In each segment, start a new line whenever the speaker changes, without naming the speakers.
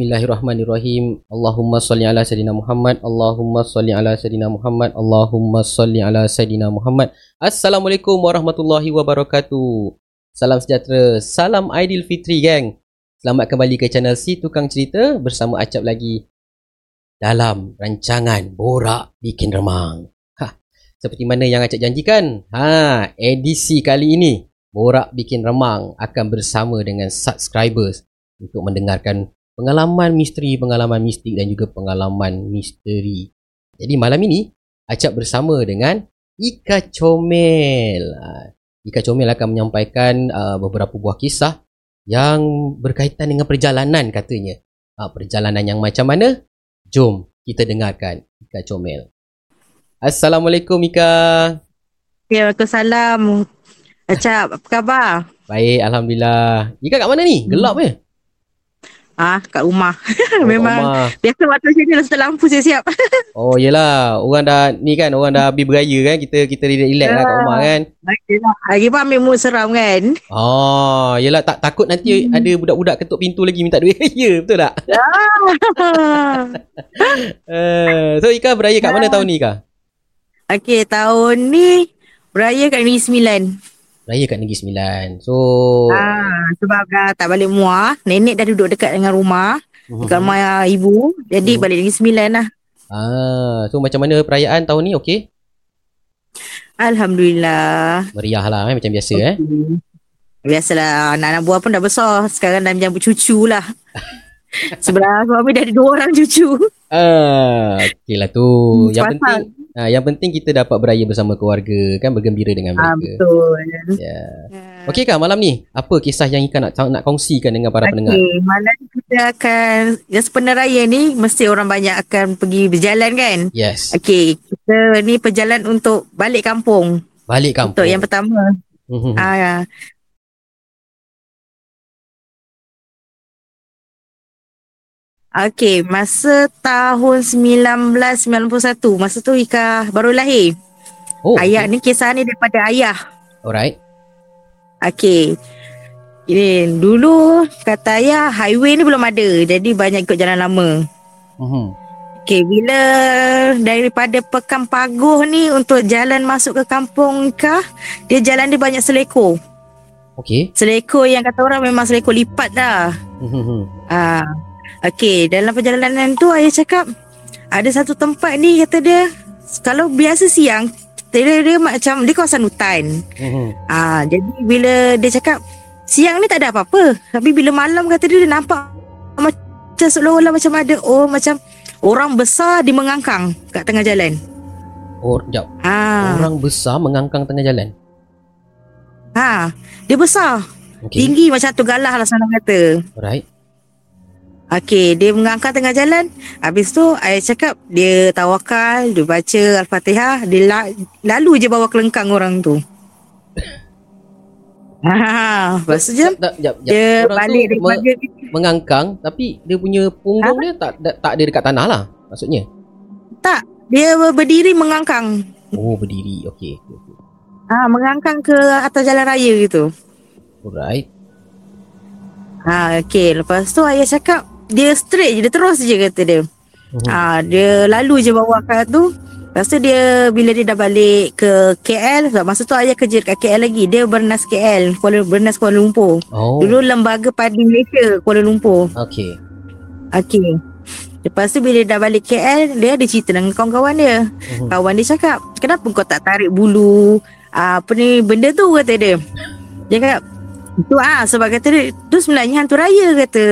Bismillahirrahmanirrahim. Allahumma salli ala sayidina Muhammad. Allahumma salli ala sayidina Muhammad. Allahumma salli ala sayidina Muhammad. Assalamualaikum warahmatullahi wabarakatuh. Salam sejahtera. Salam Aidilfitri gang. Selamat kembali ke channel Si Tukang Cerita bersama Acap lagi dalam rancangan Borak Bikin Remang. Ha, seperti mana yang Acap janjikan? Ha, edisi kali ini Borak Bikin Remang akan bersama dengan subscribers untuk mendengarkan pengalaman misteri, pengalaman mistik dan juga pengalaman misteri. Jadi malam ini Acap bersama dengan Ika Comel. Ah, Ika Comel akan menyampaikan uh, beberapa buah kisah yang berkaitan dengan perjalanan katanya. Uh, perjalanan yang macam mana? Jom kita dengarkan Ika Comel. Assalamualaikum Ika.
Ya, Waalaikumsalam. Acap, apa khabar?
Baik, Alhamdulillah. Ika kat mana ni? Gelap hmm. eh?
Ah, kat rumah. Oh, Memang rumah. biasa waktu macam ni lepas lampu siap-siap.
oh, yelah. Orang dah ni kan, orang dah habis beraya kan. Kita kita relax lah kat rumah kan.
Okeylah. Hari pun ambil mood seram kan.
Oh, yelah tak takut nanti hmm. ada budak-budak ketuk pintu lagi minta duit. ya, betul tak? Ya. uh, so, Ika beraya kat mana tahun ni, Ika?
Okey, tahun ni beraya kat Negeri Sembilan.
Raya kat Negeri Sembilan. So
ah, sebab dah tak balik muar, nenek dah duduk dekat dengan rumah, uh-huh. dekat rumah ibu. Jadi uh-huh. balik Negeri Sembilan lah.
Ah, so macam mana perayaan tahun ni okey?
Alhamdulillah.
Meriah lah eh, macam biasa okay. eh.
Biasalah anak-anak buah pun dah besar. Sekarang dah menjemput cucu lah. Sebelah suami dah ada dua orang cucu.
Ah, okey lah tu. Hmm, yang pasal. penting Ha, yang penting kita dapat beraya bersama keluarga kan bergembira dengan mereka.
Ha, betul.
Ya. Yeah. Okey kan malam ni apa kisah yang Ika nak nak kongsikan dengan para okay. pendengar?
malam ni kita akan ya sepenuh raya ni mesti orang banyak akan pergi berjalan kan?
Yes.
Okey, kita ni perjalanan untuk balik kampung.
Balik kampung.
Untuk yang pertama. Mhm. Ah, Okey, masa tahun 1991, masa tu Ika baru lahir. Oh, ayah okay. ni kisah ni daripada ayah.
Alright.
Okey. Ini dulu kata ayah highway ni belum ada. Jadi banyak ikut jalan lama. Uh-huh. Okey, bila daripada Pekan Paguh ni untuk jalan masuk ke kampung Ika, dia jalan dia banyak selekor.
Okey.
Selekor yang kata orang memang selekor lipat dah. Uh-huh. Ah. Okey, dalam perjalanan tu ayah cakap ada satu tempat ni kata dia kalau biasa siang dia, dia macam dia kawasan hutan. Uh-huh. Ah, jadi bila dia cakap siang ni tak ada apa-apa, tapi bila malam kata dia, dia nampak macam seolah-olah macam ada oh macam orang besar di mengangkang kat tengah jalan.
Oh, jap. Ha. Orang besar mengangkang tengah jalan.
Ha, dia besar. Okay. Tinggi macam tu galah lah sana kata.
Alright.
Okey, dia mengangkat tengah jalan. Habis tu, ayah cakap dia tawakal, dia baca Al-Fatihah, dia la- lalu je bawa kelengkang orang tu. Ha, lepas tu je, dia orang balik tu me-
mengangkang, tapi dia punya punggung ha? dia tak, tak, tak ada dekat tanah lah, maksudnya?
Tak, dia berdiri mengangkang.
Oh, berdiri, okey.
Ha, mengangkang ke atas jalan raya gitu.
Alright.
Ha, okey. Lepas tu ayah cakap, dia straight je dia terus je kata dia. Uh-huh. Ha, dia lalu je bawa akal tu. Lepas tu dia bila dia dah balik ke KL sebab masa tu ayah kerja dekat KL lagi. Dia bernas KL, Kuala bernas Kuala Lumpur. Oh. Dulu lembaga padi Malaysia Kuala Lumpur.
Okey.
Okey. Lepas tu bila dah balik KL, dia ada cerita dengan kawan-kawan dia. Uh-huh. Kawan dia cakap, "Kenapa kau tak tarik bulu apa ni benda tu?" kata dia. Dia cakap, itu ah sebab kata dia tu sebenarnya hantu raya kata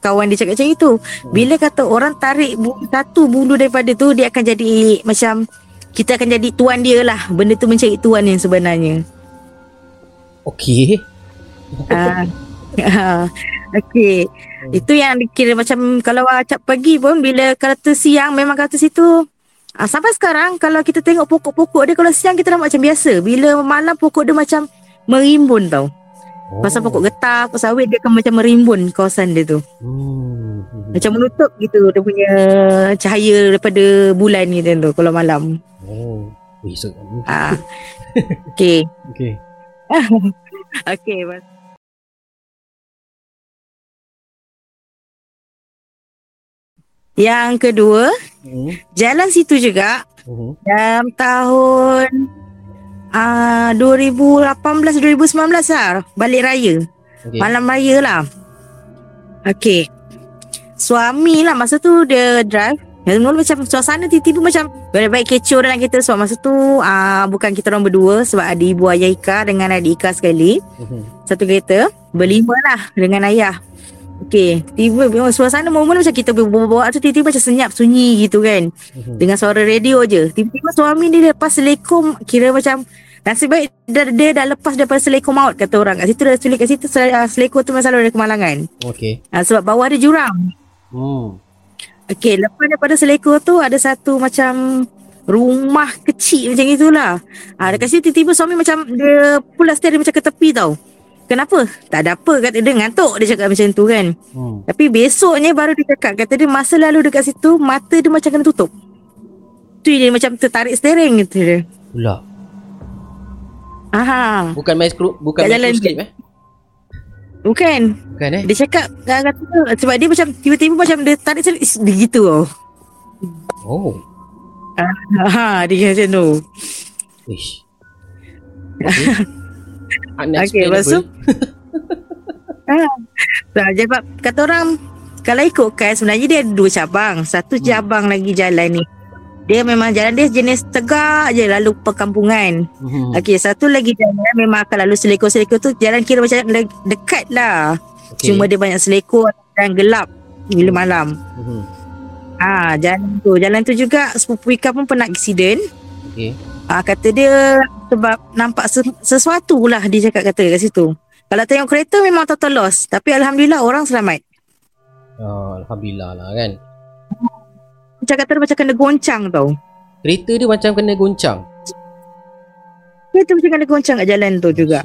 kawan dia cakap macam itu. Bila kata orang tarik satu bulu daripada tu dia akan jadi macam kita akan jadi tuan dia lah. Benda tu mencari tuan yang sebenarnya.
Okey.
Ah. Okey. Hmm. Itu yang dikira macam kalau acap pergi pun bila kata siang memang kata situ Ah, sampai sekarang kalau kita tengok pokok-pokok dia kalau siang kita nampak macam biasa. Bila malam pokok dia macam merimbun tau. Oh. Pasal pokok getah, pokok sawit dia akan macam merimbun kawasan dia tu. Hmm. Macam menutup gitu dia punya cahaya daripada bulan gitu tu kalau malam.
Oh. Wih, so,
ah. okay.
Okay.
okay. Yang kedua, hmm. jalan situ juga hmm. dalam tahun uh, 2018-2019 lah, balik raya. Okay. Malam raya lah. Okay. Suami lah masa tu dia drive. Yang mula macam suasana tiba-tiba macam baik-baik kecoh dalam kereta sebab masa tu uh, bukan kita orang berdua sebab ada ibu ayah Ika dengan adik Ika sekali. Hmm. Satu kereta. Berlima lah dengan ayah. Okay Tiba suasana mula macam kita bawa-bawa tu Tiba-tiba macam senyap sunyi gitu kan. Uh-huh. Dengan suara radio je. Tiba-tiba suami dia lepas selekom Kira macam Nasib baik dia, dia dah lepas daripada selekom maut Kata orang. Kat situ dah tulis kat situ Selekom tu masalah ada kemalangan.
Okay
ha, Sebab bawah ada jurang. Hmm. Okay lepas daripada selekom tu Ada satu macam Rumah kecil macam itulah. Ha, Dekat situ tiba-tiba suami macam Dia pulas steering macam ke tepi tau Kenapa? Tak ada apa kata dia ngantuk dia cakap macam tu kan. Hmm. Tapi besoknya baru dia cakap kata dia masa lalu dekat situ mata dia macam kena tutup. Tu dia macam tertarik steering gitu dia.
Pula.
Aha.
Bukan main skru, bukan main skru eh?
Bukan.
Bukan eh?
Dia cakap kata sebab dia macam tiba-tiba macam dia tarik steering dia gitu oh.
Oh.
Aha, dia macam tu.
Ish. Okay.
Okay, lepas tu ha. Sebab kata orang Kalau ikutkan sebenarnya dia ada dua cabang Satu hmm. cabang lagi jalan ni Dia memang jalan dia jenis tegak je Lalu perkampungan hmm. Okay satu lagi jalan Memang akan lalu selekor-selekor tu Jalan kira macam dekat lah okay. Cuma dia banyak selekor Dan gelap Bila malam hmm. Ha, jalan tu Jalan tu juga Sepupu Ika pun pernah aksiden Okay Ah kata dia sebab nampak sesuatu lah dia cakap kata kat situ. Kalau tengok kereta memang total loss tapi alhamdulillah orang selamat.
Oh, alhamdulillah lah kan.
Macam kata dia macam kena goncang tau.
Kereta dia macam kena goncang.
Kereta macam kena goncang kat jalan tu juga.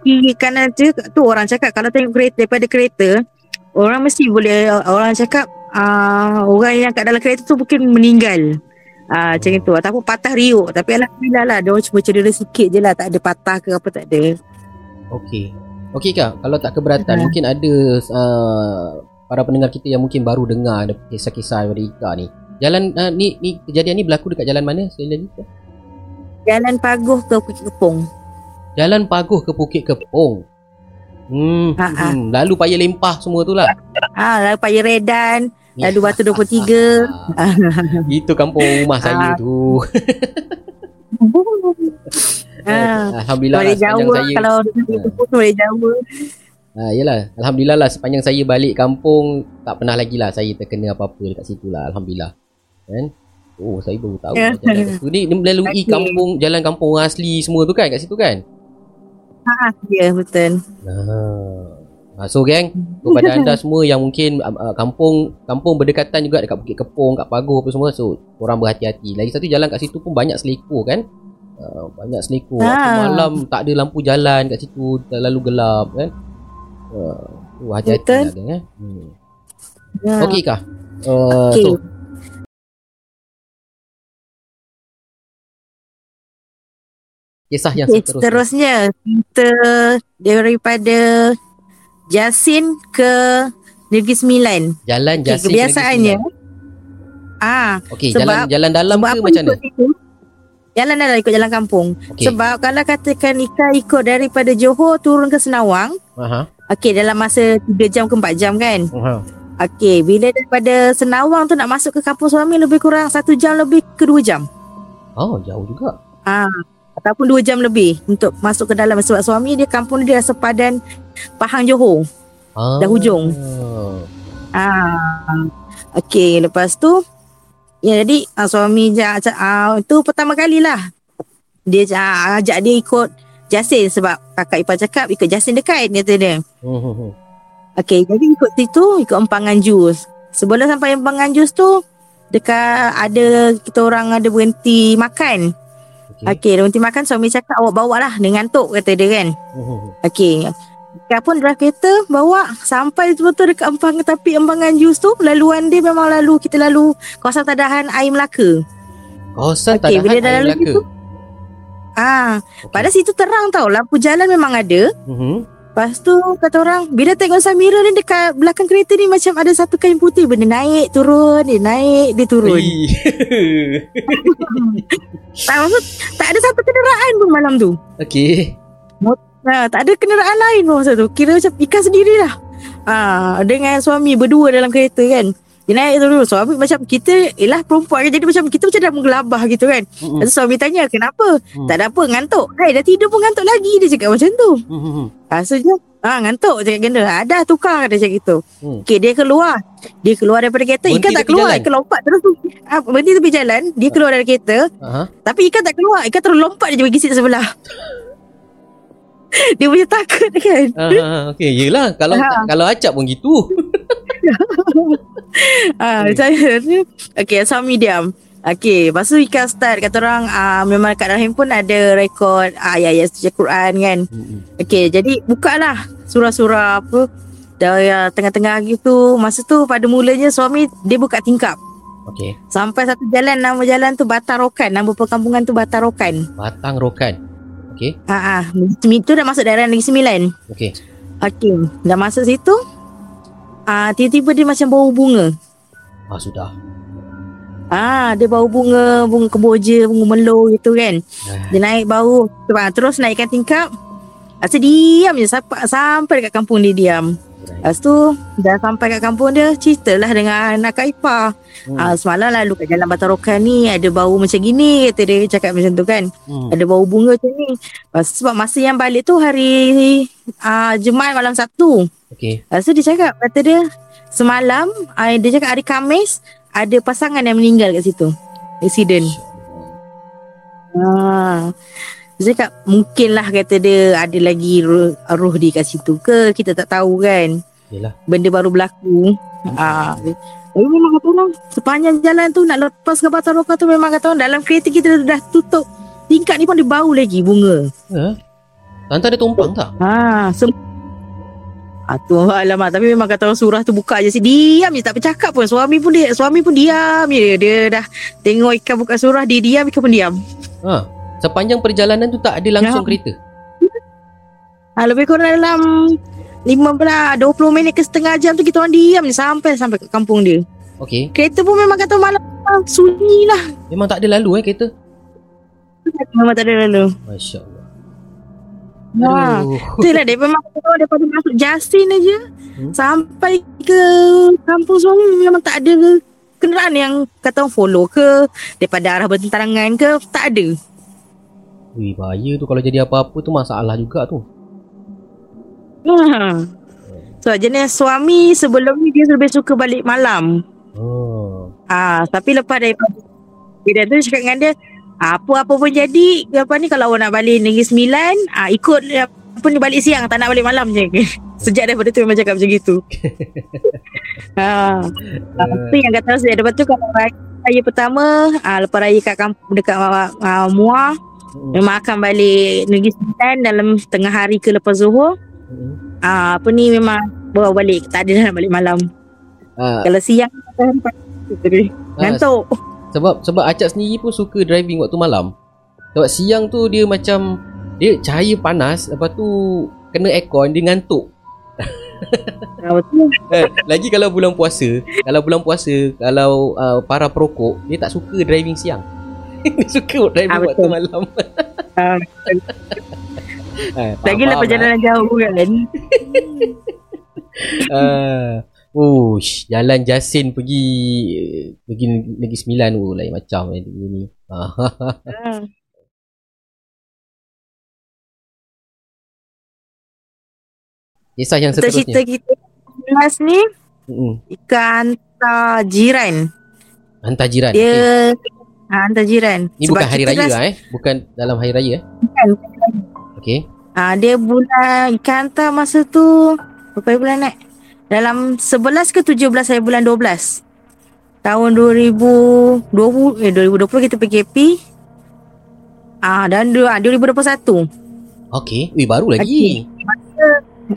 Kiri kanan tu, tu orang cakap kalau tengok kereta daripada kereta orang mesti boleh orang cakap uh, orang yang kat dalam kereta tu mungkin meninggal. Ah macam itu ataupun patah riuk tapi alhamdulillah lah dia cuma cedera sikit je lah tak ada patah ke apa tak ada.
Okey. Okey kak, kalau tak keberatan uh mungkin ada uh, para pendengar kita yang mungkin baru dengar ada kisah-kisah dari Ika ni. Jalan uh, ni ni kejadian ni berlaku dekat jalan mana sekali lagi?
Jalan Paguh ke Bukit Kepong.
Jalan Paguh ke Bukit Kepong. Hmm, hmm. lalu payah lempah semua tu lah.
Ha, lalu payah redan. Lalu Batu 23
Itu kampung rumah saya tu.
Ah, Alhamdulillah lah sepanjang Jawa, saya Kalau boleh Jawa
Ha, yelah. Alhamdulillah lah Sepanjang saya balik kampung Tak pernah lagi lah Saya terkena apa-apa Dekat situ lah Alhamdulillah. Kan? Oh saya baru tahu yeah. jalan kat situ Ni melalui okay. kampung Jalan kampung asli Semua tu kan Kat situ kan?
Ha, ya betul.
Haa Ha, so geng, kepada anda semua yang mungkin uh, kampung kampung berdekatan juga dekat Bukit Kepong, kat Pagoh apa semua, so orang berhati-hati. Lagi satu jalan kat situ pun banyak selekor kan. Uh, banyak selekor. Ha. malam tak ada lampu jalan kat situ, terlalu gelap kan. Uh, hati-hati lah geng eh. Hmm. Ya. Okey kah? Uh, okay. So, Kisah yang seterusnya.
Seterusnya kita daripada Jasin ke Negeri Sembilan.
Jalan Jasin
okay, kebiasaannya. Ah,
okay, sebab jalan jalan dalam sebab ke macam mana?
Jalan dalam ikut jalan kampung. Okay. Sebab kalau katakan Ika ikut daripada Johor turun ke Senawang. Aha. Okey, dalam masa 3 jam ke 4 jam kan? Aha. Okey, bila daripada Senawang tu nak masuk ke kampung suami lebih kurang 1 jam lebih ke 2 jam.
Oh, jauh juga.
Ah, ataupun 2 jam lebih untuk masuk ke dalam sebab suami dia kampung dia sepadan Pahang Johor. Ah. Dah hujung. Ah. Okey, lepas tu ya jadi uh, suami je uh, itu pertama kalilah dia uh, ajak dia ikut Jasin sebab kakak ipar cakap ikut Jasin dekat kata dia. Okey, jadi ikut situ ikut empangan jus. Sebelum sampai empangan jus tu dekat ada kita orang ada berhenti makan. Okey, okay, dia berhenti makan suami cakap awak bawa lah dia ngantuk kata dia kan. Okey. Kita pun drive kereta bawa sampai betul-betul dekat empang tapi empangan jus tu laluan dia memang lalu kita lalu kawasan tadahan air Melaka.
Kawasan
Okey,
tak
bila dah
air
lalu
Melaka.
situ, Ah, pada situ terang tau lampu jalan memang ada.
Mhm.
Lepas tu kata orang bila tengok Samira ni dekat belakang kereta ni macam ada satu kain putih benda naik turun dia naik dia turun. Tak maksud tak ada satu kenderaan pun malam tu.
Okey.
Ha, tak ada kenderaan lain pun masa tu. Kira macam ikan sendirilah. Ha, dengan suami berdua dalam kereta kan. Dia naik turun Suami macam kita Yelah perempuan kan Jadi macam kita macam dah menggelabah gitu kan
Mhm.
Lepas tu suami tanya Kenapa
Hmm.
Tak ada apa ngantuk Hai dah tidur pun ngantuk lagi Dia cakap macam tu
Mhm.
Rasanya Ah ngantuk cakap ganda. Ada tukar dia cakap gitu.
Hmm.
Okey dia keluar. Dia keluar daripada kereta,
Berhenti
ikan tak keluar,
jalan?
ikan lompat terus tu. Ah berhenti tepi jalan, dia keluar dari kereta,
Aha.
tapi ikan tak keluar. Ikan terus lompat bagi seat sebelah. dia punya takut kan.
Ah, okey, yelah kalau
Ha.
kalau acap pun gitu.
Ah
Hmm.
saya Okey, suami diam. Okey, lepas tu ikan start kata orang ah, memang kat dalam handphone ada rekod ah, ayat-ayat suci Quran kan.
Mhm.
Okey, jadi bukalah surah-surah apa dah ya, tengah-tengah gitu. Masa tu pada mulanya suami dia buka tingkap.
Okey.
Sampai satu jalan nama jalan tu Batarokan, nama perkampungan tu Batarokan.
Batang rokan. Okey.
Ha ah, itu dah masuk daerah Negeri Sembilan.
Okey.
Okey, dah masuk situ. Ah, tiba-tiba dia macam bau bunga.
Ah sudah.
Ah, dia bau bunga, bunga kemboja, bunga melo gitu kan.
Ah.
Dia naik bau, ah, terus naikkan tingkap. Tu diam je sampai, sampai dekat kampung dia diam. Lepas tu dah sampai kat kampung dia ceritalah dengan anak ipar.
Hmm.
Ah, semalam lalu kat jalan Batarokan ni ada bau macam gini kata dia cakap macam tu kan.
Hmm.
Ada bau bunga macam ni. Lepas, sebab masa yang balik tu hari ah, Jumaat malam Sabtu.
Okey.
Lepas tu dia cakap kata dia semalam ah, dia cakap hari Khamis ada pasangan yang meninggal kat situ. Accident. Ah. Dia cakap mungkin lah kata dia ada lagi roh, roh dia kat situ ke kita tak tahu kan.
Yelah.
Benda baru berlaku. Ah. Tapi memang kata orang sepanjang jalan tu nak lepas ke Batam Roka tu memang kata orang dalam kereta kita dah tutup tingkat ni pun dia bau lagi bunga.
Ha? Tante ada tumpang tak?
Ha, sem- Ah tu alamak tapi memang kata orang surah tu buka je si diam je tak bercakap pun suami pun dia suami pun diam je dia dah tengok ikan buka surah dia diam ikan pun diam.
Ha. Sepanjang perjalanan tu tak ada langsung
Ya.
kereta.
Ha, lebih kurang dalam 15 20 minit ke setengah jam tu kita orang diam je sampai sampai ke kampung dia.
Okey.
Kereta pun memang kata malam sunyi lah.
Memang tak ada lalu eh kereta.
Memang tak ada lalu.
Masya-Allah.
Ha.
Aduh.
Itulah dia memang daripada masuk Jasin aja
Hmm.
sampai ke kampung suami memang tak ada kenderaan yang kata orang follow ke daripada arah bertentangan ke tak ada.
Wih, bahaya tu kalau jadi apa-apa tu masalah juga tu.
Ha. So jenis suami sebelum ni dia lebih suka balik malam.
Oh.
Ah, tapi lepas daripada dia tu cakap dengan dia apa-apa pun jadi apa ni kalau awak nak balik Negeri Sembilan ah, ikut apa ni balik siang tak nak balik malam je. Sejak daripada tu memang cakap macam gitu. ha. Lepas tu yang kata saya lepas tu kalau raya, raya pertama ah, lepas raya kat kampung dekat ah, Muar
Hmm.
memang akan balik Negeri Sembilan dalam tengah hari ke lepas Zuhur.
Hmm.
Ah, apa ni memang bawa balik tak ada nak balik malam.
Ah,
Kalau siang ngantuk.
sebab sebab Acak sendiri pun suka driving waktu malam. Sebab siang tu dia macam dia cahaya panas lepas tu kena aircon dia ngantuk.
Ah.
Eh, lagi kalau bulan puasa, kalau bulan puasa, kalau uh, para perokok, dia tak suka driving siang. Dia suka driving
Ah,
waktu malam.
Ah,
Eh,
Lagi lah
faham,
perjalanan jauh kan.
Ah, Ush, jalan Jasin pergi pergi Negeri Sembilan tu lain macam eh, ni. Ah,
Ah.
Kisah yang
Untuk cerita
seterusnya.
kita Kelas ni
Mm-mm.
Ikan hantar jiran
Hantar jiran.
Dia
Okay.
Ha, Hantar jiran
Ni
Sebab
bukan hari raya
dah-
lah eh. Bukan dalam hari raya eh.
Bukan.
Okey.
ha, Dia bulan Ikan hantar masa tu Berapa bulan nak Dalam 11 ke 17 hari bulan 12 tahun 2020 eh 2020 kita PKP. Ah dan du- ah, 2021.
Okey. Wih, baru lagi.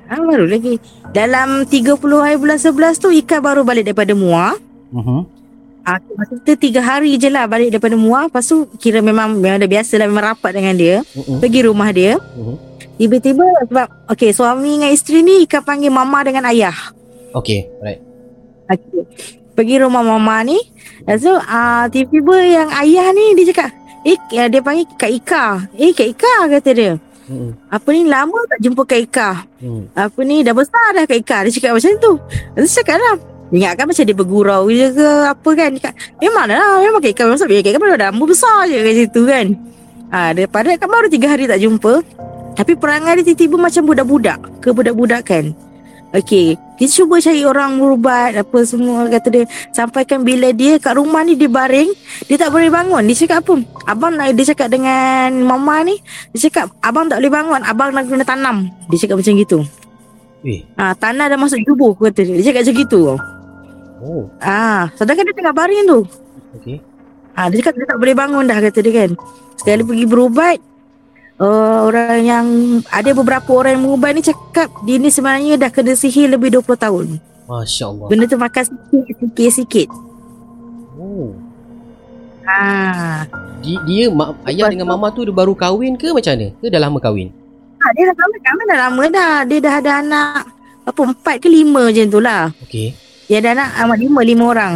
Ah baru lagi. Dalam 30 hari bulan 11 tu Ika baru balik daripada Muar.
Mhm.
Ah, masa kita tiga hari je lah balik daripada Muar. Lepas tu kira memang, memang dah biasa lah. Memang rapat dengan dia.
Mhm.
Pergi rumah dia.
Mhm.
Tiba-tiba sebab okay, suami dengan isteri ni Ika panggil mama dengan ayah.
Okey, right.
Okay. Pergi rumah mama ni. Lepas tu uh, tiba-tiba yang ayah ni dia cakap, eh uh, dia panggil Kak Ika. Eh Kak Ika kata dia.
Mhm.
Apa ni lama tak jumpa Kak Ika.
Mhm.
Apa ni dah besar dah Kak Ika. Dia cakap macam tu. Lepas tu cakap lah. Dia ingatkan macam dia bergurau je ke apa kan. Cakap, memang lah. Memang Ika. Memang Kak Ika baru dah umur besar je kat situ kan. Ah, daripada kan baru tiga hari tak jumpa. Tapi perangai dia tiba-tiba macam budak-budak. Ke budak-budak kan. Okey, kita cuba cari orang berubat apa semua kata dia. Sampaikan bila dia kat rumah ni dia baring, dia tak boleh bangun. Dia cakap apa? Abang nak dia cakap dengan mama ni, dia cakap abang tak boleh bangun, abang nak kena tanam. Dia cakap macam gitu. Ah, tanah dah masuk tubuh kata dia. Dia cakap macam gitu.
Oh,
Ah, sedangkan dia tengah baring tu.
okey.
Ah, dia cakap dia tak boleh bangun dah kata dia kan. Sekali pergi berubat, uh, orang yang ada beberapa orang yang berubat ni cakap dia ni sebenarnya dah kena sihir lebih 20 tahun.
Masya-Allah.
Benda tu makan sikit sikit sikit.
Oh.
Ah,
Dia, dia mak, ayah dengan mama tu dia baru kahwin ke macam mana? Ke dah lama kahwin?
ah dia dah kahwin, kahwin dah lama dah. Dia dah ada anak apa empat ke lima macam tu lah.
Okey.
Dia ada anak amat lima lima orang.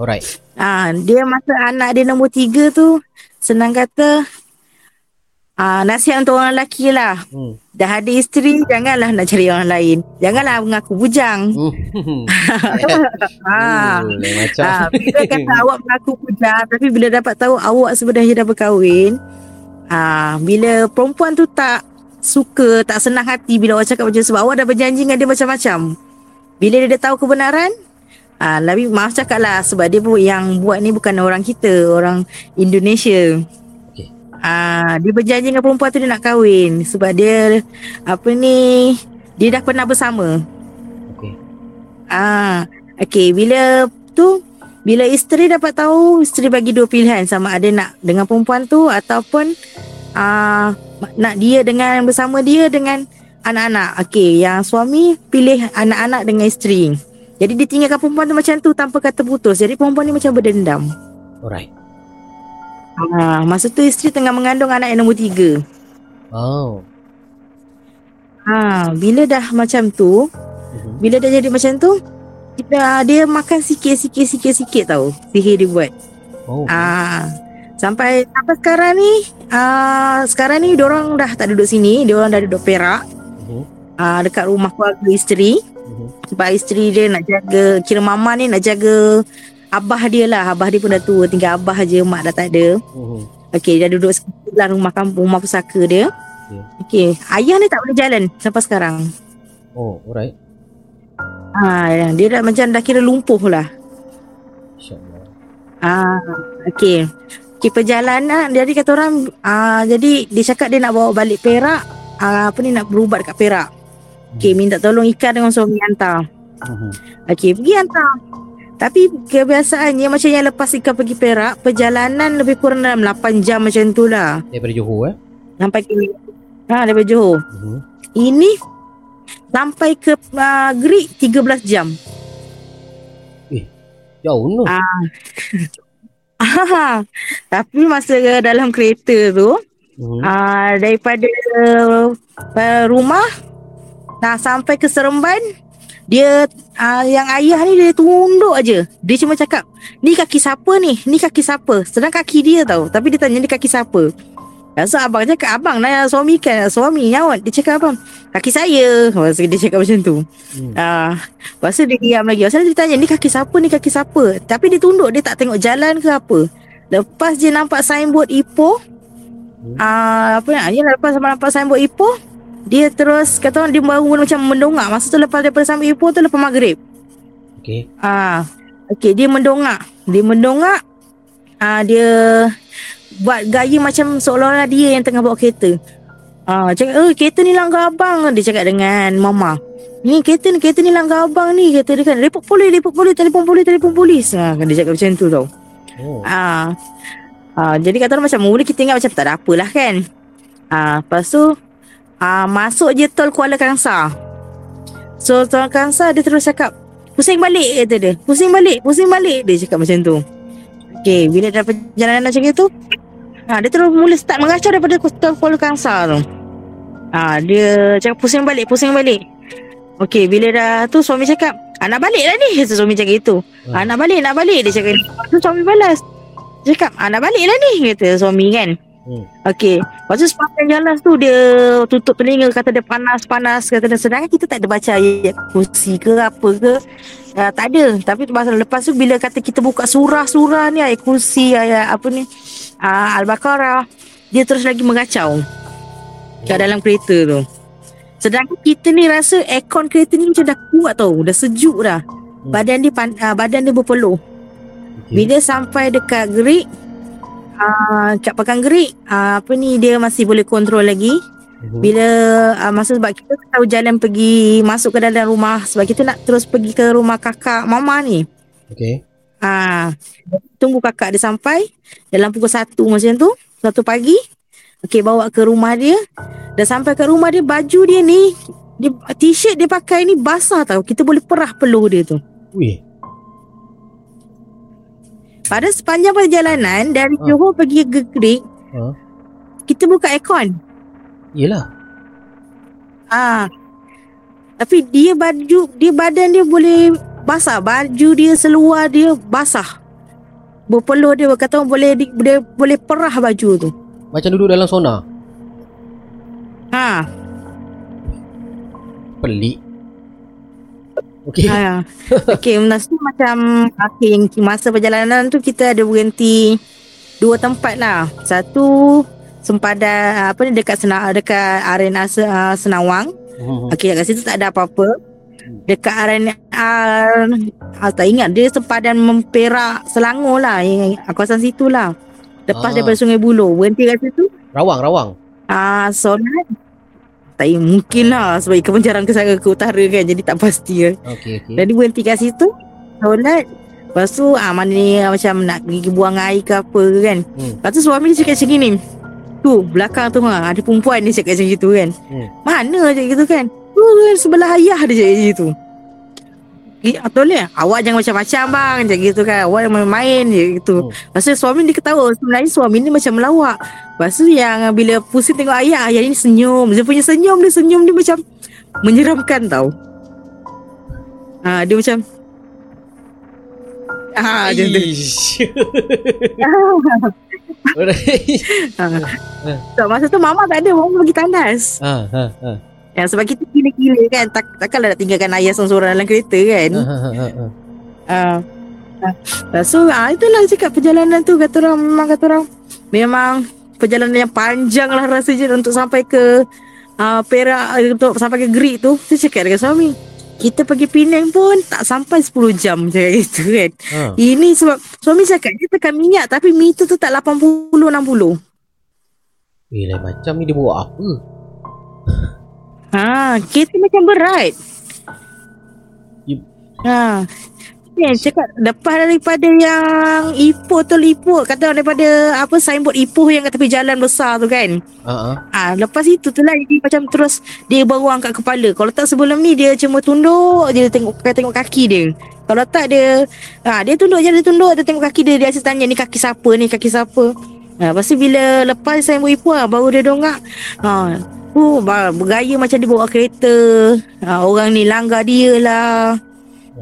Alright.
Ah, dia masa anak dia nombor tiga tu senang kata ah nasihat untuk orang lelaki lah.
Hmm.
Dah ada isteri janganlah nak cari orang lain. Janganlah mengaku bujang.
Hmm.
Ah.
Macam.
Ah, bila kata awak mengaku bujang tapi bila dapat tahu awak sebenarnya dah berkahwin, ah bila perempuan tu tak suka, tak senang hati bila awak cakap macam sebab awak dah berjanji dengan dia macam-macam. Bila dia dah tahu kebenaran, ah Nabi maaf cakap lah sebab dia pun yang buat ni bukan orang kita, orang Indonesia. Ah, dia berjanji dengan perempuan tu dia nak kahwin sebab dia apa ni dia dah pernah bersama.
Okey.
Ah, okey bila tu bila isteri dapat tahu isteri bagi dua pilihan sama ada nak dengan perempuan tu ataupun ah nak dia dengan bersama dia dengan anak-anak. Okey, yang suami pilih anak-anak dengan isteri. Jadi dia tinggalkan perempuan tu macam tu tanpa kata putus. Jadi perempuan ni macam berdendam.
Alright.
Ah, masa tu isteri tengah mengandung anak yang nombor tiga.
Oh.
Ha, bila dah macam tu,
Mhm.
bila dah jadi macam tu, dia, dia makan sikit-sikit sikit-sikit tau. Sihir dia buat.
Oh.
Ah, sampai sampai sekarang ni, ah sekarang ni orang dah tak duduk sini, dia orang dah duduk Perak. Ah dekat rumah keluarga isteri.
Mhm.
Sebab isteri dia nak jaga, kira mama ni nak jaga abah dia lah. Abah dia pun dah tua, tinggal abah je, mak dah tak ada.
Mhm.
Okey, dia duduk sebelah rumah kampung, rumah pusaka dia.
Okey.
Okey, ayah ni tak boleh jalan sampai sekarang.
Oh, alright.
Ah, dia dah macam dah kira lumpuh lah.
Insya-Allah.
Ah, okey. Okey perjalanan jadi kata orang ah jadi dia cakap dia nak bawa balik Perak, ah, apa ni nak berubat kat Perak. Okey, minta tolong ikan dengan suami hantar.
Mhm.
Okey, pergi hantar. Tapi kebiasaannya macam yang lepas ikan pergi Perak, perjalanan lebih kurang dalam 8 jam macam tu lah.
Daripada Johor eh?
Sampai ke Ha, daripada Johor.
Mhm.
Ini sampai ke uh, Greek 13 jam.
Jauh tu.
Ah. Ah, tapi masa dalam kereta tu,
Mhm.
ah daripada uh, rumah nah sampai ke Seremban, dia ah, yang ayah ni dia tunduk aja. Dia cuma cakap, "Ni kaki siapa ni? Ni kaki siapa?" Sedang kaki dia tau, tapi dia tanya ni kaki siapa. So abang cakap Abang nak suami kan Suami nyawat Dia cakap apa Kaki saya Lepas dia cakap macam tu
Hmm.
Lepas tu dia diam lagi Lepas tu dia tanya Ni kaki siapa ni kaki siapa Tapi dia tunduk Dia tak tengok jalan ke apa Lepas dia nampak signboard Ipoh
Hmm.
ah, Apa ni Dia lepas nampak signboard Ipoh Dia terus Kata orang dia baru macam mendongak. Masa tu lepas daripada signboard Ipoh tu Lepas maghrib.
Okey.
Ah, Okey dia mendongak. Dia mendongak ah, Dia Buat gaya macam Seolah-olah dia yang tengah bawa kereta. Ah, cakap, eh kereta ni langgar abang. Dia cakap dengan mama. Ni kereta ni Kereta ni langgar abang ni. Kata dia kan Report polis Report polis Telefon polis Telefon polis. Ha, kan Dia cakap macam tu tau.
Oh.
Ah, ah, jadi kata orang macam mula kita ingat macam tak ada apalah kan. Ah, lepas tu ah, masuk je tol Kuala Kangsar. So tol Kangsar dia terus cakap pusing balik kata dia. Pusing balik, pusing balik dia cakap macam tu. Okay, bila dah perjalanan macam itu, ah, dia terus mula start mengacau daripada tol Kuala Kangsar tu. Ah, dia cakap pusing balik, pusing balik. Okay, bila dah tu suami cakap, ah, nak balik lah ni. Kata suami cakap itu. Ah, nak balik, nak balik. Dia cakap, tu suami balas. Cakap, ah, nak balik lah ni. Kata suami kan.
Hmm.
Okey. Lepas tu sepanjang jalan tu dia tutup telinga kata dia panas-panas kata dia sedangkan kita tak ada baca ayat kursi ke apa ke. Uh, tak ada. Tapi pasal lepas tu bila kata kita buka surah-surah ni ayat kursi ayat apa ni uh, Al-Baqarah dia terus lagi mengacau kat dalam kereta tu. Sedangkan kita ni rasa aircon kereta ni macam dah kuat tau. Dah sejuk dah. Badan dia pan, uh, badan dia berpeluh.
Okay.
Bila sampai dekat gerik uh, kat pekan gerik uh, apa ni dia masih boleh kontrol lagi.
Mhm.
Bila uh, masa sebab kita tahu jalan pergi masuk ke dalam rumah sebab kita nak terus pergi ke rumah kakak mama ni.
Okay.
Ah, tunggu kakak dia sampai dalam pukul 1 macam tu, satu pagi. Okey, bawa ke rumah dia. Dah sampai ke rumah dia, baju dia ni, dia, t-shirt dia pakai ni basah tau. Kita boleh perah peluh dia tu.
Wih.
Pada sepanjang perjalanan dari
Ah.
Johor pergi ke Greek,
Ha.
kita buka aircon.
Yelah.
Ah. Tapi dia baju, dia badan dia boleh basah. Baju dia seluar dia basah. Berpeluh dia kata boleh di, boleh boleh perah baju tu.
Macam duduk dalam sona.
Ha.
Pelik. Okay.
Ha. Okey, masa tu macam okay, masa perjalanan tu kita ada berhenti dua tempat lah. Satu sempadan apa ni dekat Sena, dekat arena uh, Senawang.
Mhm.
Okey, kat situ tak ada apa-apa. Dekat arena uh, uh, tak ingat dia sempadan memperak Selangor lah yang kawasan situ lah. Lepas
Ah.
daripada Sungai Buloh berhenti kat situ.
Rawang, rawang.
Ah, solat tak mungkin lah sebab ikan penjarang ke sana ke utara kan jadi tak pasti lah.
Okay, okay.
Dan dia berhenti kat situ Solat Lepas tu ah, Mana ni ah, Macam nak pergi buang air ke apa ke kan
Hmm.
Lepas tu suami dia cakap macam gini Tu belakang tu ha, Ada perempuan dia cakap macam gitu kan
Hmm.
Mana cakap gitu kan Tu kan sebelah ayah dia cakap macam gitu Eh, tolong awak jangan macam-macam bang Macam gitu kan Awak main-main je gitu
Hmm.
Lepas tu suami dia ketawa Sebenarnya suami ni macam melawak Lepas tu yang Bila pusing tengok ayah Ayah ni senyum Dia punya senyum dia Senyum dia macam Menyeramkan tau ha, Dia macam Ah, tu.
Aish. Alright.
Ha. So, masa tu mama tak ada Mama pergi tandas
ha, ha, ha.
Ya, Sebab kita gila-gila kan tak, Takkanlah nak tinggalkan ayah seorang-seorang dalam kereta kan. Ah. Ah. So ah, itulah cakap perjalanan tu Kata orang Memang kata orang Memang Perjalanan yang panjang lah rasanya Untuk sampai ke uh, Perak eh, Untuk sampai ke Greek tu Saya cakap dengan suami Kita pergi Penang pun Tak sampai 10 jam Cakap gitu kan
Ha.
Ini sebab Suami cakap Dia tekan minyak Tapi meter tu tak 80-60
Eh, lain macam ni dia bawa apa?
Ha, kereta macam berat.
Yep.
Ha. Ni cakap lepas daripada yang Ipoh tu Ipoh kata daripada apa signboard Ipoh yang kat tepi jalan besar tu kan.
Ha, ha.
Ah, lepas itu tu lah jadi macam terus dia baru angkat kepala. Kalau tak sebelum ni dia cuma tunduk je dia tengok tengok kaki dia. Kalau tak dia ah dia tunduk je dia tunduk dia tengok kaki dia dia asyik tanya ni kaki siapa ni kaki siapa. Ha, lepas tu bila lepas saya buat ipu lah, baru dia dongak. Ha, oh, bergaya macam dia bawa kereta. Ha, orang ni langgar dia lah.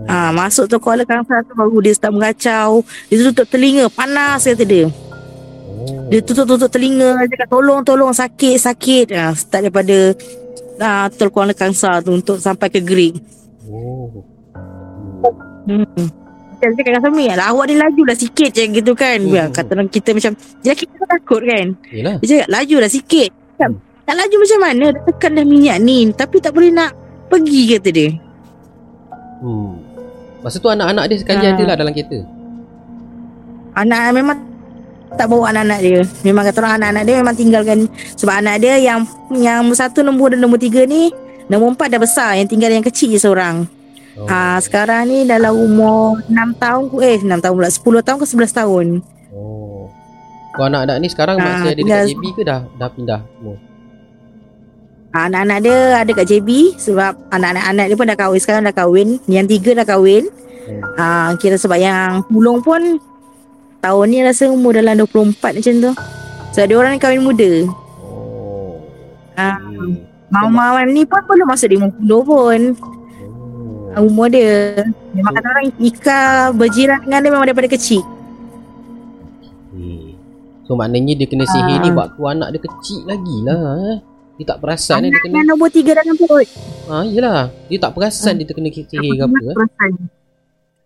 Ha, masuk tu Kuala Kangsar tu baru dia start mengacau. Dia tutup telinga, panas kata dia.
Oh.
Dia tutup-tutup telinga Cakap tolong tolong sakit sakit ha, Start daripada uh, Tol Kuala Kangsar tu Untuk sampai ke Greek
Oh.
hmm. Saya cakap dengan suami lah, Awak ni laju lah sikit je gitu kan
Hmm.
Kata kita macam Dia kita pun takut kan
Yelah.
Dia cakap laju lah sikit
Hmm.
Tak laju macam mana Dah tekan dah minyak ni Tapi tak boleh nak Pergi kata dia
Hmm. Masa tu anak-anak dia sekali
Ha.
ada lah dalam kereta.
Anak memang tak bawa anak-anak dia Memang kata orang anak-anak dia memang tinggalkan Sebab anak dia yang Yang nombor satu nombor dan nombor tiga ni Nombor empat dah besar Yang tinggal yang kecil je seorang
Oh.
Ah Sekarang ni dalam umur 6 tahun Eh 6 tahun pula 10 tahun ke 11 tahun
Oh. Kau anak-anak ni sekarang
Ah,
masih ada dekat JB ke dah dah pindah semua?
Ah, Anak-anak dia ada kat JB Sebab anak-anak anak dia pun dah kahwin Sekarang dah kahwin Yang tiga dah kahwin
Hmm.
ah, Kira sebab yang Pulung pun Tahun ni rasa umur dalam 24 macam tu Sebab dia orang ni kahwin muda
Oh.
Ah.
okey.
Mama ni pun belum masuk 50 pun
Oh.
Umur dia Memang kata orang Ika berjiran dengan dia memang daripada kecil
Okey. So maknanya dia kena sihir
Ah.
ni waktu anak dia kecil lagi lah eh. Dia tak perasan eh, dia
Anak
kena
yang nombor tiga dalam perut
Ah iyalah. Dia tak perasan dia terkena sihir ke apa eh.
Perasan.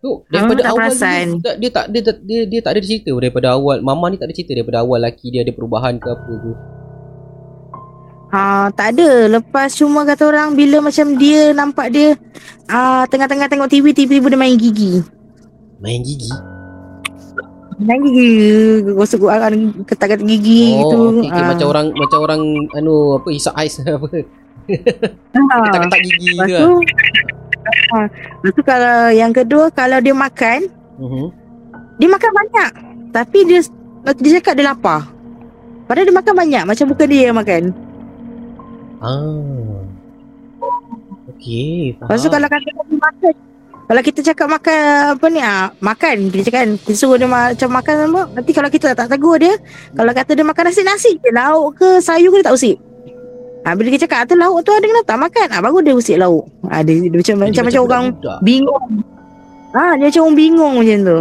Tu daripada
tak
awal
perasan.
tak, dia tak dia, tak- dia dia tak ada cerita daripada awal. Mama ni tak ada cerita daripada awal laki dia ada perubahan ke apa ke.
Ah, tak ada. Lepas cuma kata orang bila macam dia nampak dia ah tengah-tengah tengok TV tiba-tiba dia main gigi.
Main gigi.
Main gigi gosok ah, ketat-ketat gigi
oh,
tu.
okey okay. macam orang macam orang anu apa isap ais apa.
ah.
Ketak-ketak gigi
Lepas tu ah, Lepas tu kalau yang kedua kalau dia makan
Mhm.
dia makan banyak. Tapi dia dia cakap dia lapar. Padahal dia makan banyak macam bukan dia yang makan.
Ah. Okey, faham.
Lepas tu kalau kata dia makan kalau kita cakap makan apa ni ah makan kita cakap kan kita suruh dia ma- macam makan apa nanti kalau kita tak tegur dia kalau kata dia makan nasi nasi je lauk ke sayur ke dia tak usik. Ah bila kita cakap tu lauk tu ada kenapa tak makan ah baru dia usik lauk. Ah dia, dia macam
Jadi
macam macam orang
budak-budak.
bingung. Ah dia macam orang bingung macam tu.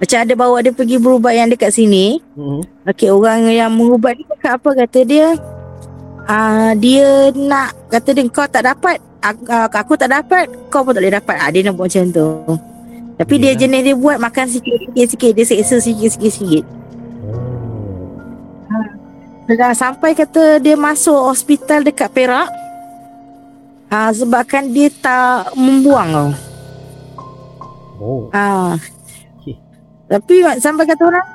Macam ada bawa dia pergi berubat yang dekat sini.
Mhm.
Okey orang yang mengubat ni cakap apa kata dia ah dia nak kata dia kau tak dapat aku, aku tak dapat kau pun tak boleh dapat ah dia nak buat macam tu. Tapi dia
Ya.
jenis dia buat makan sikit-sikit sikit dia seksa sikit-sikit sikit.
Oh.
Dah sampai kata dia masuk hospital dekat Perak. Ah sebabkan dia tak membuang tau.
Oh.
Ah.
Okey.
Tapi sampai kata orang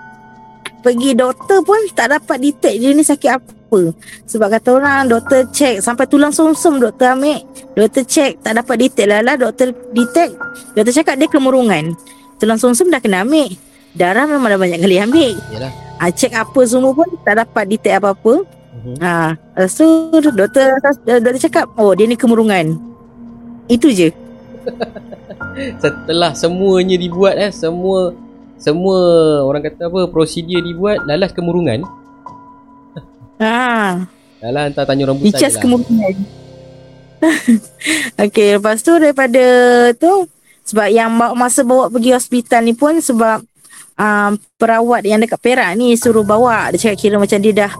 pergi doktor pun tak dapat detect dia ni sakit apa. Sebab kata orang doktor check sampai tulang sumsum doktor ambil. Doktor check tak dapat detect lah lah doktor detect. Doktor cakap dia kemurungan. Tulang sumsum dah kena ambil. Darah memang dah banyak kali ambil.
Yalah.
Ah, check apa semua pun tak dapat detect apa-apa.
Mhm.
Ha, lepas tu doktor doktor cakap, "Oh, dia ni kemurungan." Itu je.
Setelah semuanya dibuat eh, semua semua orang kata apa prosedur dibuat lalas kemurungan.
Ha,
Dalah hantar tanya rambutan
Dicas
je lah.
kemungkinan Okay lepas tu daripada tu Sebab yang bawa- masa bawa pergi hospital ni pun Sebab um, perawat yang dekat Perak ni suruh bawa Dia cakap kira macam dia dah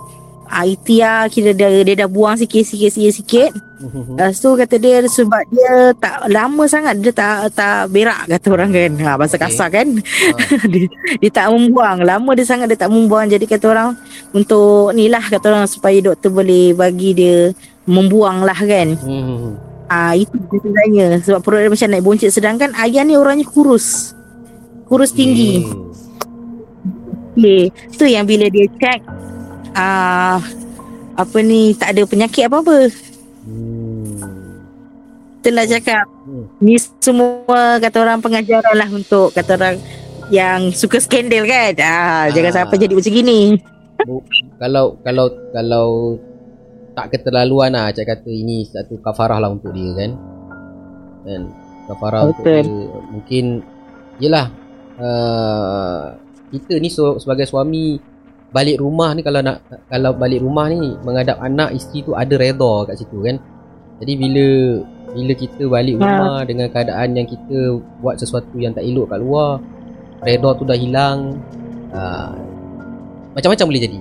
uh, Ikhtiar kira dia, dia dah buang sikit-sikit-sikit
Mhm.
Lepas tu kata dia sebab dia tak lama sangat Dia tak tak berak kata orang kan ha, Bahasa
Okay.
kasar kan
Ha.
dia, dia tak membuang Lama dia sangat dia tak membuang Jadi kata orang Untuk ni lah kata orang Supaya doktor boleh bagi dia Membuang lah kan. Ah Itu dia sebenarnya Sebab perut dia macam naik boncit Sedangkan ayah ni orangnya kurus Kurus tinggi
Hmm.
okay. Tu yang bila dia check ah Apa ni Tak ada penyakit apa-apa
Hmm.
Itulah cakap
Hmm.
Ni semua kata orang pengajaran lah Untuk kata orang Yang suka skandal kan ah, Jangan
Ah.
sampai jadi macam gini
Kalau kalau kalau tak keterlaluan lah cak kata ini satu kafarah lah untuk dia kan. Kan kafarah untuk
Betul.
dia mungkin yelah uh, kita ni so, sebagai suami balik rumah ni kalau nak kalau balik rumah ni menghadap anak isteri tu ada redha kat situ kan. Jadi bila bila kita balik
Ha.
rumah dengan keadaan yang kita buat sesuatu yang tak elok kat luar, redha tu dah hilang. Uh, macam-macam boleh jadi.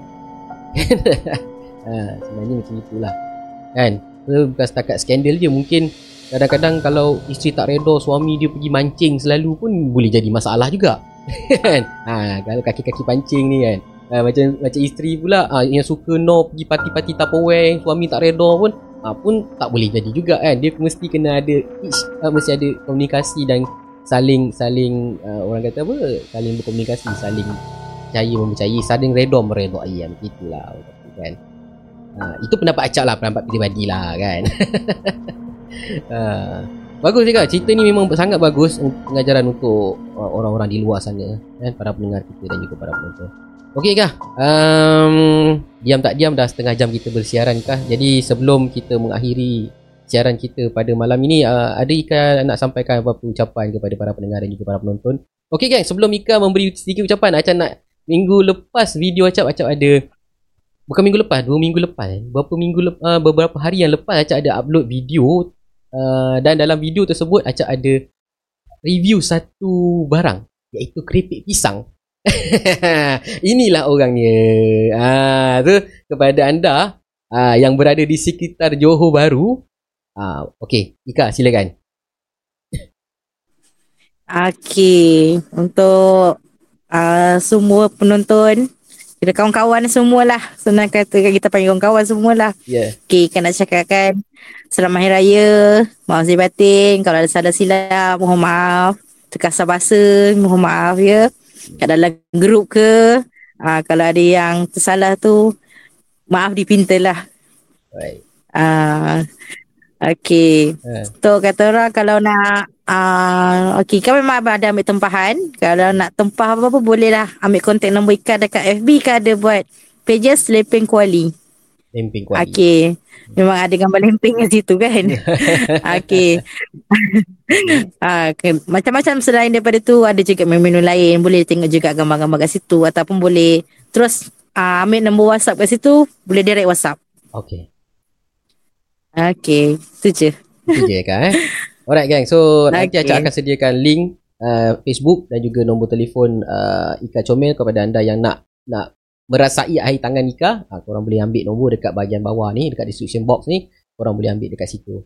ha, sebenarnya macam itulah. Kan? So, bukan setakat skandal je mungkin kadang-kadang kalau isteri tak reda suami dia pergi mancing selalu pun boleh jadi masalah juga. kan? Ha, kalau kaki-kaki pancing ni kan. Ha, macam macam isteri pula ha, yang suka no pergi parti-parti Tupperware suami tak reda pun ha, pun tak boleh jadi juga kan. Dia mesti kena ada each, ha, mesti ada komunikasi dan saling saling uh, orang kata apa? Saling berkomunikasi, saling percaya mempercayai, saling yang begitulah orang kata kan. Ha, itu pendapat Acap lah, pendapat pribadi lah kan. ha, bagus juga, cerita ni memang sangat bagus pengajaran untuk uh, orang-orang di luar sana kan, para pendengar kita dan juga para penonton. Okey kah? Um, diam tak diam dah setengah jam kita bersiaran kah? Jadi sebelum kita mengakhiri siaran kita pada malam ini, uh, ada Ika nak sampaikan apa ucapan kepada para pendengar dan juga para penonton? Okey gang, sebelum Ika memberi sedikit ucapan, Acap nak minggu lepas video Acap, Acap ada bukan minggu lepas, dua minggu lepas eh. Beberapa minggu lepas, uh, beberapa hari yang lepas Acap ada upload video uh, dan dalam video tersebut Acap ada review satu barang iaitu keripik pisang. Inilah orangnya. Ah tu kepada anda ah, yang berada di sekitar Johor Baru. Ah okey, Ika silakan.
Okey, untuk uh, semua penonton, kita kawan-kawan semualah. Senang kata kita panggil kawan-kawan semualah.
Yeah.
Okey, kan nak cakapkan Selamat Hari Raya. Maaf saya batin. Kalau ada salah silap, mohon maaf. Terkasar bahasa, mohon maaf ya kat dalam grup ke uh, kalau ada yang tersalah tu maaf dipintalah
Baik.
uh, Okay uh. So kata orang kalau nak uh, Okay kan memang ada ambil tempahan Kalau nak tempah apa-apa boleh lah Ambil kontak nombor ikan dekat FB kan ada buat Pages Lepeng Kuali
Lemping kuali.
Okay. Memang ada gambar lemping kat situ kan. okay. ah, okay. Macam-macam selain daripada tu ada juga menu lain. Boleh tengok juga gambar-gambar kat situ. Ataupun boleh terus uh, ambil nombor WhatsApp kat situ. Boleh direct WhatsApp.
Okay.
Okay. Itu je.
Itu je kan eh. Alright gang. So okay. nanti Acak akan sediakan link uh, Facebook dan juga nombor telefon uh, Ika Comel kepada anda yang nak nak merasai air tangan Ika, ha, korang boleh ambil nombor dekat bahagian bawah ni, dekat description box ni, korang boleh ambil dekat situ.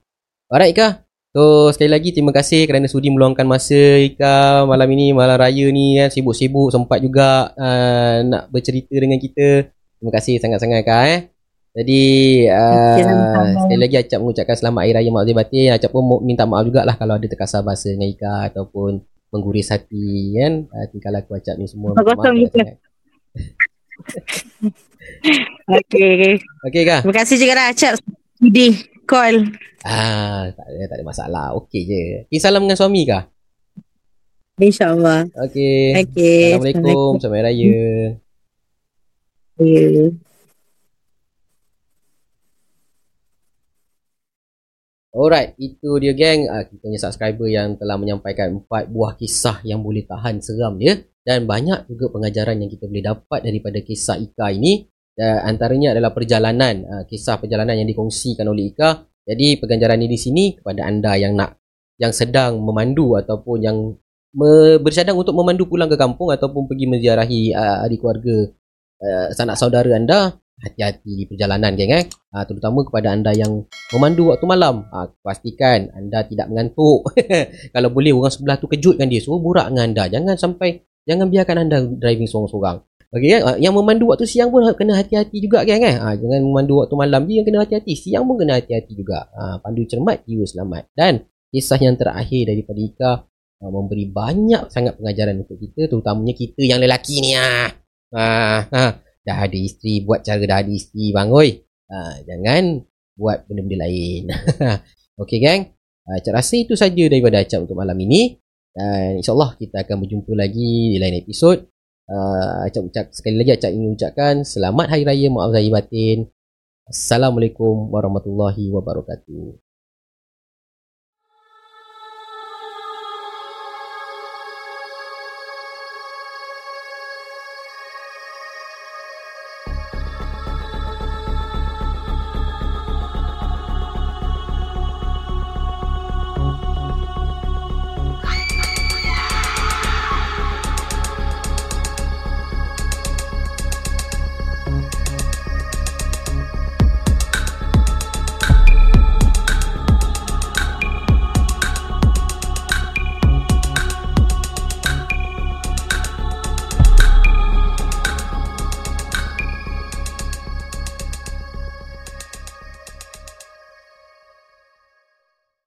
Alright Ika, so sekali lagi terima kasih kerana sudi meluangkan masa Ika. Malam ini, malam raya ni kan, sibuk-sibuk sempat juga uh, nak bercerita dengan kita. Terima kasih sangat-sangat Ika eh. Jadi uh, sekali lagi Acap mengucapkan selamat Hari Raya Mak Zee Batin. Acap pun minta maaf jugalah kalau ada terkasar bahasa dengan Ika Ataupun mengguris hati kan? Uh, Tingkah laku Acap ni semua.
Gitu okay.
Okay kah?
Terima kasih juga lah Acap Di call.
Ah, tak ada, tak ada masalah. Okey je. Okay, salam dengan suami kah?
InsyaAllah.
Okey.
Okay.
Assalamualaikum. Selamat Raya.
Yeah.
Alright, itu dia geng. Uh, kita punya subscriber yang telah menyampaikan empat buah kisah yang boleh tahan seram dia. Dan banyak juga pengajaran yang kita boleh dapat daripada kisah Ika ini. Dan antaranya adalah perjalanan, uh, kisah perjalanan yang dikongsikan oleh Ika. Jadi pengajaran ini di sini kepada anda yang nak, yang sedang memandu ataupun yang bercadang untuk memandu pulang ke kampung ataupun pergi menziarahi uh, adik keluarga uh, sanak saudara anda hati-hati di perjalanan geng eh. Ha, terutama kepada anda yang memandu waktu malam. Ha, pastikan anda tidak mengantuk. Kalau boleh orang sebelah tu kejutkan dia. Suruh burak dengan anda. Jangan sampai jangan biarkan anda driving seorang-seorang. Okey kan? Ha, yang memandu waktu siang pun kena hati-hati juga geng eh. Ha, jangan memandu waktu malam dia yang kena hati-hati. Siang pun kena hati-hati juga. Ha, pandu cermat jiwa selamat. Dan kisah yang terakhir daripada Ika ha, memberi banyak sangat pengajaran untuk kita terutamanya kita yang lelaki ni ah. Ha, ha dah ada isteri buat cara dah ada isteri bang oi ha, jangan buat benda-benda lain okey gang ha, Acap rasa itu saja daripada Acap untuk malam ini dan insyaAllah kita akan berjumpa lagi di lain episod. Uh, Acap ucap sekali lagi Acap ingin ucapkan selamat hari raya maaf zahir batin. Assalamualaikum warahmatullahi wabarakatuh